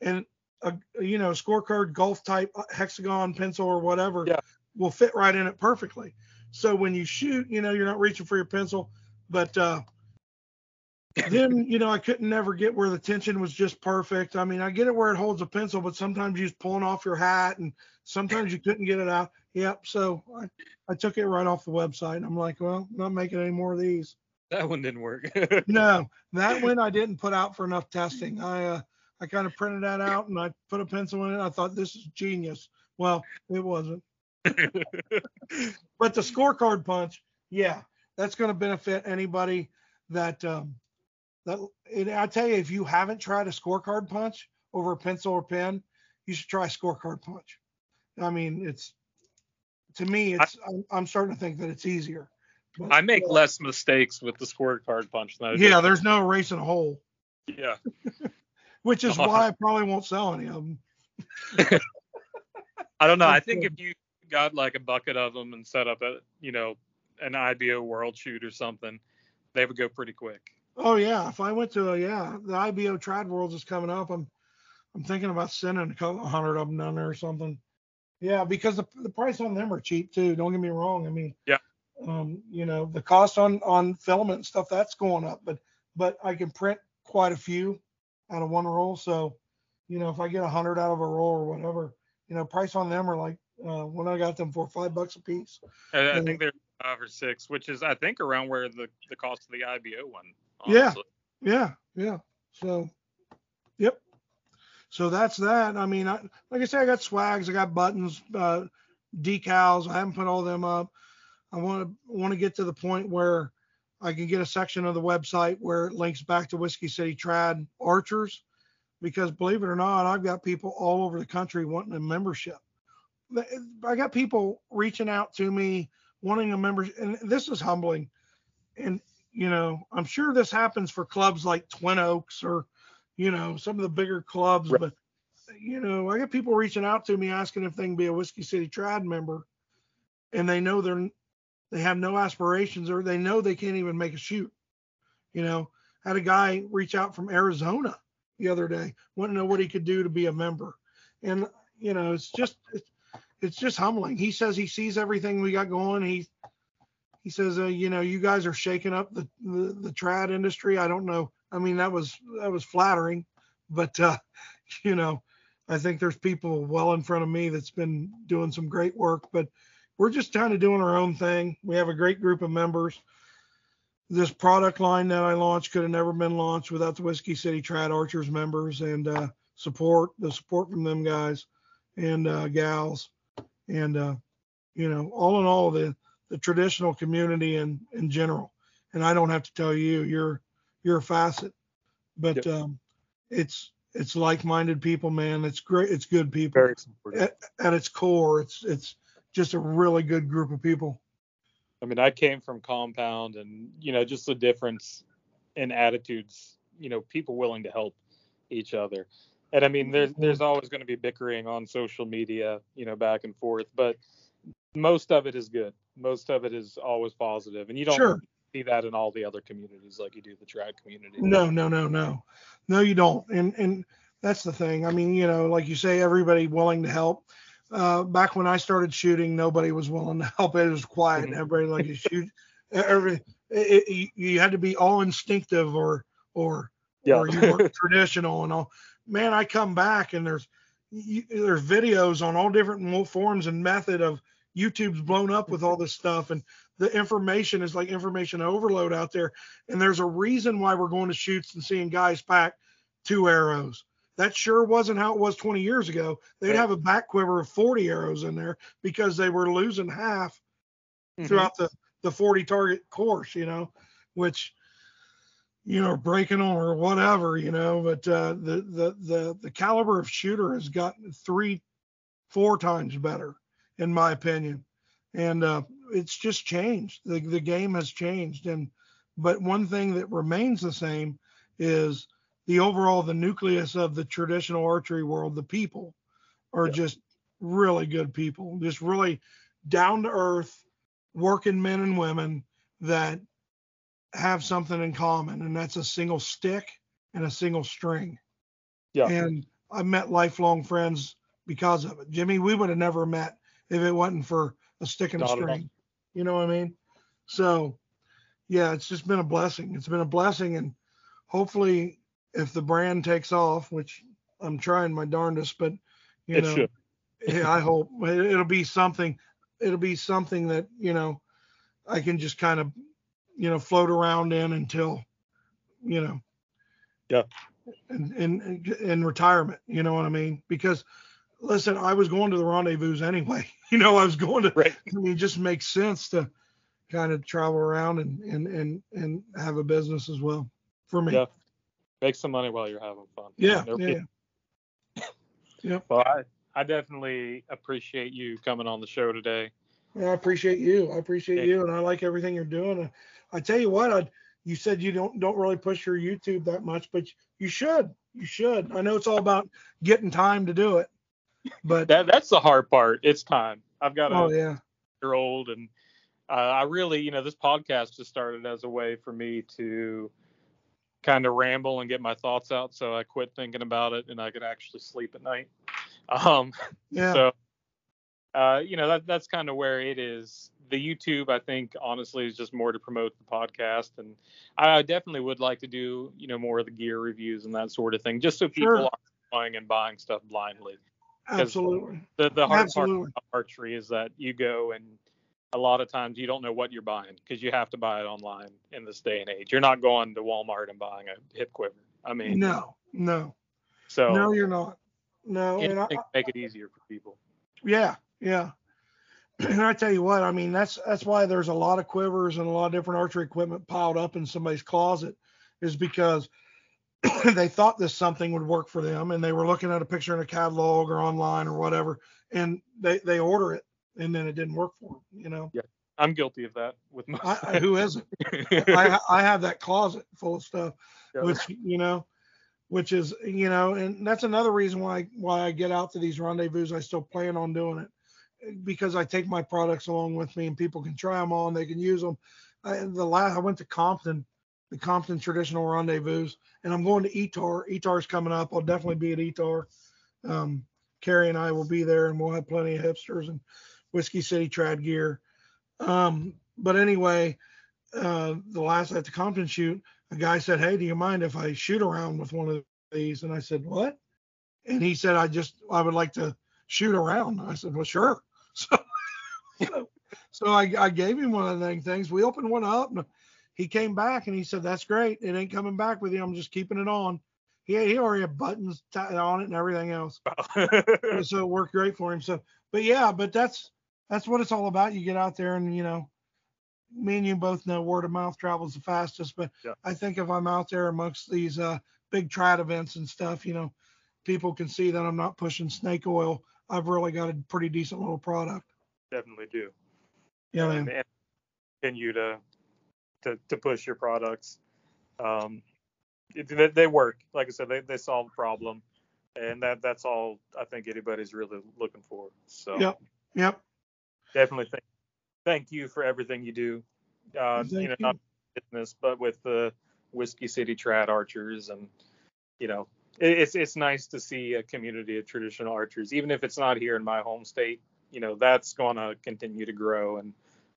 and a you know scorecard golf type uh, hexagon pencil or whatever Yeah. will fit right in it perfectly. So when you shoot, you know you're not reaching for your pencil, but uh, then you know I couldn't never get where the tension was just perfect. I mean I get it where it holds a pencil, but sometimes you're just pulling off your hat, and sometimes you couldn't get it out. Yep. So I, I took it right off the website. I'm like, well, not making any more of these. that one didn't work. [LAUGHS] No, that one I didn't put out for enough testing. I uh, I kind of printed that out and I put a pencil in it. I thought this is genius. Well, it wasn't. [LAUGHS] But the scorecard punch, yeah, that's going to benefit anybody that um, that. And I tell you, if you haven't tried a scorecard punch over a pencil or pen, you should try a scorecard punch. I mean, it's to me, it's I'm, I'm starting to think that it's easier. But, I make uh, less mistakes with the scorecard punch than I do. Yeah, there's no erasing a hole, yeah. [LAUGHS] which is Uh-huh. why I probably won't sell any of them. [LAUGHS] I don't know. I think if you got like a bucket of them and set up a, you know, an IBO world shoot or something, they would go pretty quick. Oh yeah, if I went to a, yeah, the IBO Trad Worlds is coming up. I'm I'm thinking about sending a couple hundred of them down there or something. Yeah, because the the price on them are cheap too. Don't get me wrong. I mean, Yeah. Um, you know, the cost on on filament and stuff that's going up, but but I can print quite a few out of one roll. So, you know, if I get a hundred out of a roll or whatever, you know, price on them are like uh, when I got them for five bucks a piece. I, I think they're five or six, which is I think around where the the cost of the IBO one. Yeah. honestly. Yeah, yeah. So, yep. So that's that. I mean, I, like I said, I got swags, I got buttons, uh, decals. I haven't put all them up. I want to want to get to the point where I can get a section of the website where it links back to Whiskey City Trad Archers, because believe it or not, I've got people all over the country wanting a membership. I got people reaching out to me wanting a membership, and this is humbling. And you know, I'm sure this happens for clubs like Twin Oaks or, you know, some of the bigger clubs, Right. but you know, I get people reaching out to me asking if they can be a Whiskey City Trad member, and they know they're they have no aspirations or they know they can't even make a shoot. You know, had a guy reach out from Arizona the other day, want to know what he could do to be a member, and you know, it's just it's, it's just humbling. He says he sees everything we got going. He he says, uh, you know, you guys are shaking up the, the the trad industry. I don't know. I mean, that was that was flattering, but uh, [LAUGHS] you know, I think there's people well in front of me that's been doing some great work, but we're just kind of doing our own thing. We have a great group of members. This product line that I launched could have never been launched without the Whiskey City Trad Archers members and uh, support, the support from them guys and uh, gals, and uh, you know, all in all, the the traditional community in in general. And I don't have to tell you, you're you're a facet, but Yep. um, it's it's like-minded people, man. It's great. It's good people Very at, at its core, it's it's just a really good group of people. I mean, I came from compound and, you know, just the difference in attitudes, you know, people willing to help each other. And I mean, there's there's always going to be bickering on social media, you know, back and forth, but most of it is good. Most of it is always positive, and you don't Sure. see that in all the other communities like you do the trad community. No, no, no, no, no, you don't. And and that's the thing. I mean, you know, like you say, everybody willing to help. Uh, back when I started shooting, nobody was willing to help. It was quiet. Mhm. Everybody like to [LAUGHS] shoot. Every it, it, you- you had to be all instinctive or or Yeah. or you were [LAUGHS] traditional and all. Man, I come back and there's you, there's videos on all different forms and method of YouTube's blown up with all this stuff and the information is like information overload out there. And there's a reason why we're going to shoots and seeing guys pack two arrows. That sure wasn't how it was 20 years ago. They'd Right. have a back quiver of 40 arrows in there because they were losing half Mhm. throughout the the 40 target course, you know, which you know breaking them or whatever, you know. But uh, the the the the caliber of shooter has gotten three, four times better, in my opinion, and uh, it's just changed. The the game has changed, and but one thing that remains the same is the overall the nucleus of the traditional archery world. The people are Yeah. just really good people, just really down to earth working men and women that have something in common, and that's a single stick and a single string. Yeah. And I've met lifelong friends because of it. Jimmy, we would have never met if it wasn't for a stick and a string. You know what I mean? So, yeah, it's just been a blessing. It's been a blessing, and hopefully, if the brand takes off, which I'm trying my darndest, but you it know, [LAUGHS] yeah, I hope it, it'll be something. It'll be something that you know I can just kind of you know float around in until you know Yeah. in in in retirement. You know what I mean? Because listen, I was going to the rendezvous anyway. [LAUGHS] You know, I was going to. Right. I mean, it just makes sense to kind of travel around and and and and have a business as well for me. Yeah. Make some money while you're having fun. Yeah, There- yeah, Well, I, I definitely appreciate you coming on the show today. Yeah, I appreciate you. I appreciate Thank you, and I like everything you're doing. And I tell you what, I you said you don't don't really push your YouTube that much, but you should. You should. I know it's all about getting time to do it, but That that's the hard part. It's time. I've got a oh yeah, year old, and uh, I really, you know, this podcast just started as a way for me to kind of ramble and get my thoughts out. So I quit thinking about it, and I could actually sleep at night. Um, yeah, So, uh, you know, that that's kind of where it is. The YouTube, I think, honestly, is just more to promote the podcast, and I definitely would like to do, you know, more of the gear reviews and that sort of thing, just so people Sure. aren't going and buying stuff blindly. Absolutely, The the hard absolutely. part about archery is that you go and a lot of times you don't know what you're buying because you have to buy it online in this day and age. You're not going to Walmart and buying a hip quiver. I mean, No, no, so no, you're not. No, and I, make it easier for people. Yeah, yeah. [CLEARS THROAT] And I tell you what, I mean that's that's why there's a lot of quivers and a lot of different archery equipment piled up in somebody's closet, is because [CLEARS THROAT] they thought this something would work for them and they were looking at a picture in a catalog or online or whatever, and they they order it and then it didn't work for them. You know, yeah I'm guilty of that with my I, I, who isn't? [LAUGHS] I I have that closet full of stuff Yeah. which you know which is you know and that's another reason why why i get out to these rendezvous i still plan on doing it because i take my products along with me and people can try them on they can use them I, the last i went to compton the compton traditional rendezvous and i'm going to etar etar's coming up i'll definitely be at etar um Carrie and I will be there, and we'll have plenty of hipsters and Whiskey City trad gear. Um, but anyway, uh, the last at the Compton shoot, a guy said, "Hey, do you mind if I shoot around with one of these?" And I said, "What?" And he said, "I just I would like to shoot around." I said, "Well, sure." [LAUGHS] So, [LAUGHS] so, I, I gave him one of the things. We opened one up, and he came back and he said, "That's great. It ain't coming back with you. I'm just keeping it on." He he already had buttons on it and everything else, so it worked great for him. So, but yeah, but that's that's what it's all about. You get out there and you know me and you both know word of mouth travels the fastest, but yeah. I think if I'm out there amongst these uh, big trad events and stuff, you know, people can see that I'm not pushing snake oil. I've really got a pretty decent little product. Definitely do. Yeah, man. And continue to to to push your products. Um, it, they, they work. Like I said, they they solve a problem, and that that's all I think anybody's really looking for. So. Yep. Yep. Definitely thank thank you for everything you do. Uh, you know, you. not business, but with the Whiskey City Trad Archers, and you know, it, it's it's nice to see a community of traditional archers, even if it's not here in my home state. You know, that's going to continue to grow and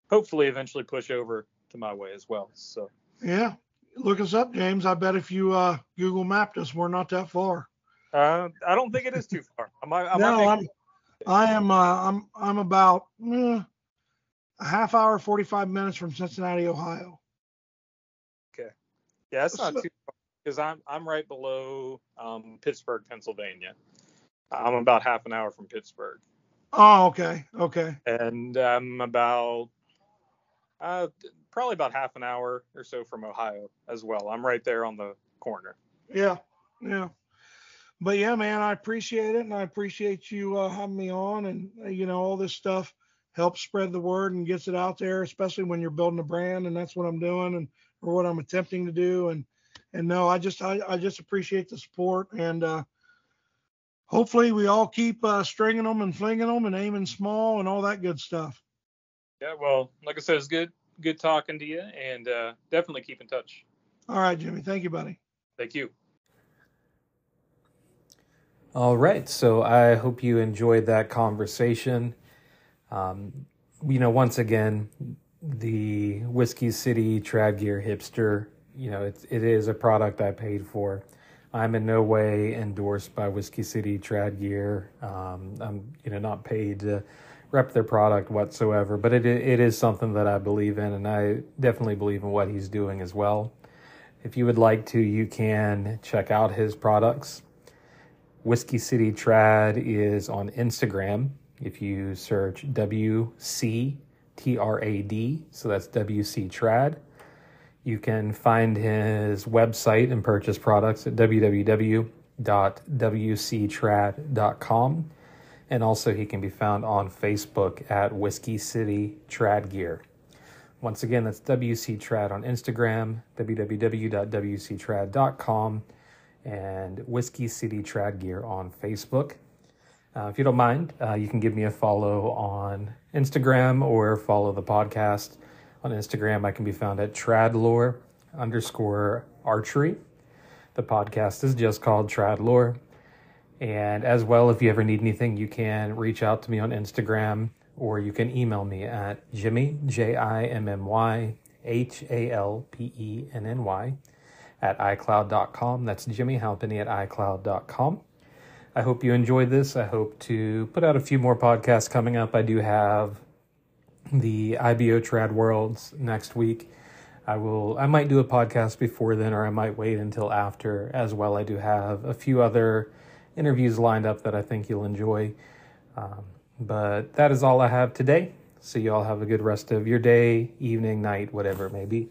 hopefully eventually push over to my way as well. So yeah, look us up, James. I bet if you uh, Google mapped us, we're not that far. Uh, I don't think it is too far. I might, I no, I'm, I am. Uh, I'm. I'm about. Eh, a half hour, 45 minutes from Cincinnati, Ohio. Okay. Yeah, that's not too far because I'm I'm right below um, Pittsburgh, Pennsylvania. I'm about half an hour from Pittsburgh. Oh, okay, okay. And I'm about uh, probably about half an hour or so from Ohio as well. I'm right there on the corner. Yeah, yeah. But yeah, man, I appreciate it, and I appreciate you uh, having me on, and uh, you know all this stuff helps spread the word and gets it out there, especially when you're building a brand. And that's what I'm doing and or what I'm attempting to do. And and no, I just I, I just appreciate the support and uh, hopefully we all keep uh, stringing them and flinging them and aiming small and all that good stuff. Yeah, well, like I said, it's good good talking to you and uh, definitely keep in touch. All right, Jimmy. Thank you, buddy. Thank you. All right. So I hope you enjoyed that conversation. Um, you know, once again, the Whiskey City Trad Gear Hipster, you know, it, it is a product I paid for. I'm in no way endorsed by Whiskey City Trad Gear. Um, I'm, you know, not paid to rep their product whatsoever, but it it is something that I believe in, and I definitely believe in what he's doing as well. If you would like to, you can check out his products. Whiskey City Trad is on Instagram if you search WCTRAD, so that's WC Trad, you can find his website and purchase products at www.wctrad.com. And also, he can be found on Facebook at Whiskey City Trad Gear. Once again, that's WC Trad on Instagram, www.wctrad.com, and Whiskey City Trad Gear on Facebook. Uh, if you don't mind, uh, you can give me a follow on Instagram or follow the podcast on Instagram. I can be found at tradlore underscore archery. The podcast is just called Tradlore. And as well, if you ever need anything, you can reach out to me on Instagram or you can email me at Jimmy, J I M M Y H A L P E N N Y, at iCloud.com. That's Jimmy Halpenny at iCloud.com. I hope you enjoyed this. I hope to put out a few more podcasts coming up. I do have the IBO Trad Worlds next week. I will I might do a podcast before then or I might wait until after as well. I do have a few other interviews lined up that I think you'll enjoy. Um, but that is all I have today. So you all have a good rest of your day, evening, night, whatever it may be.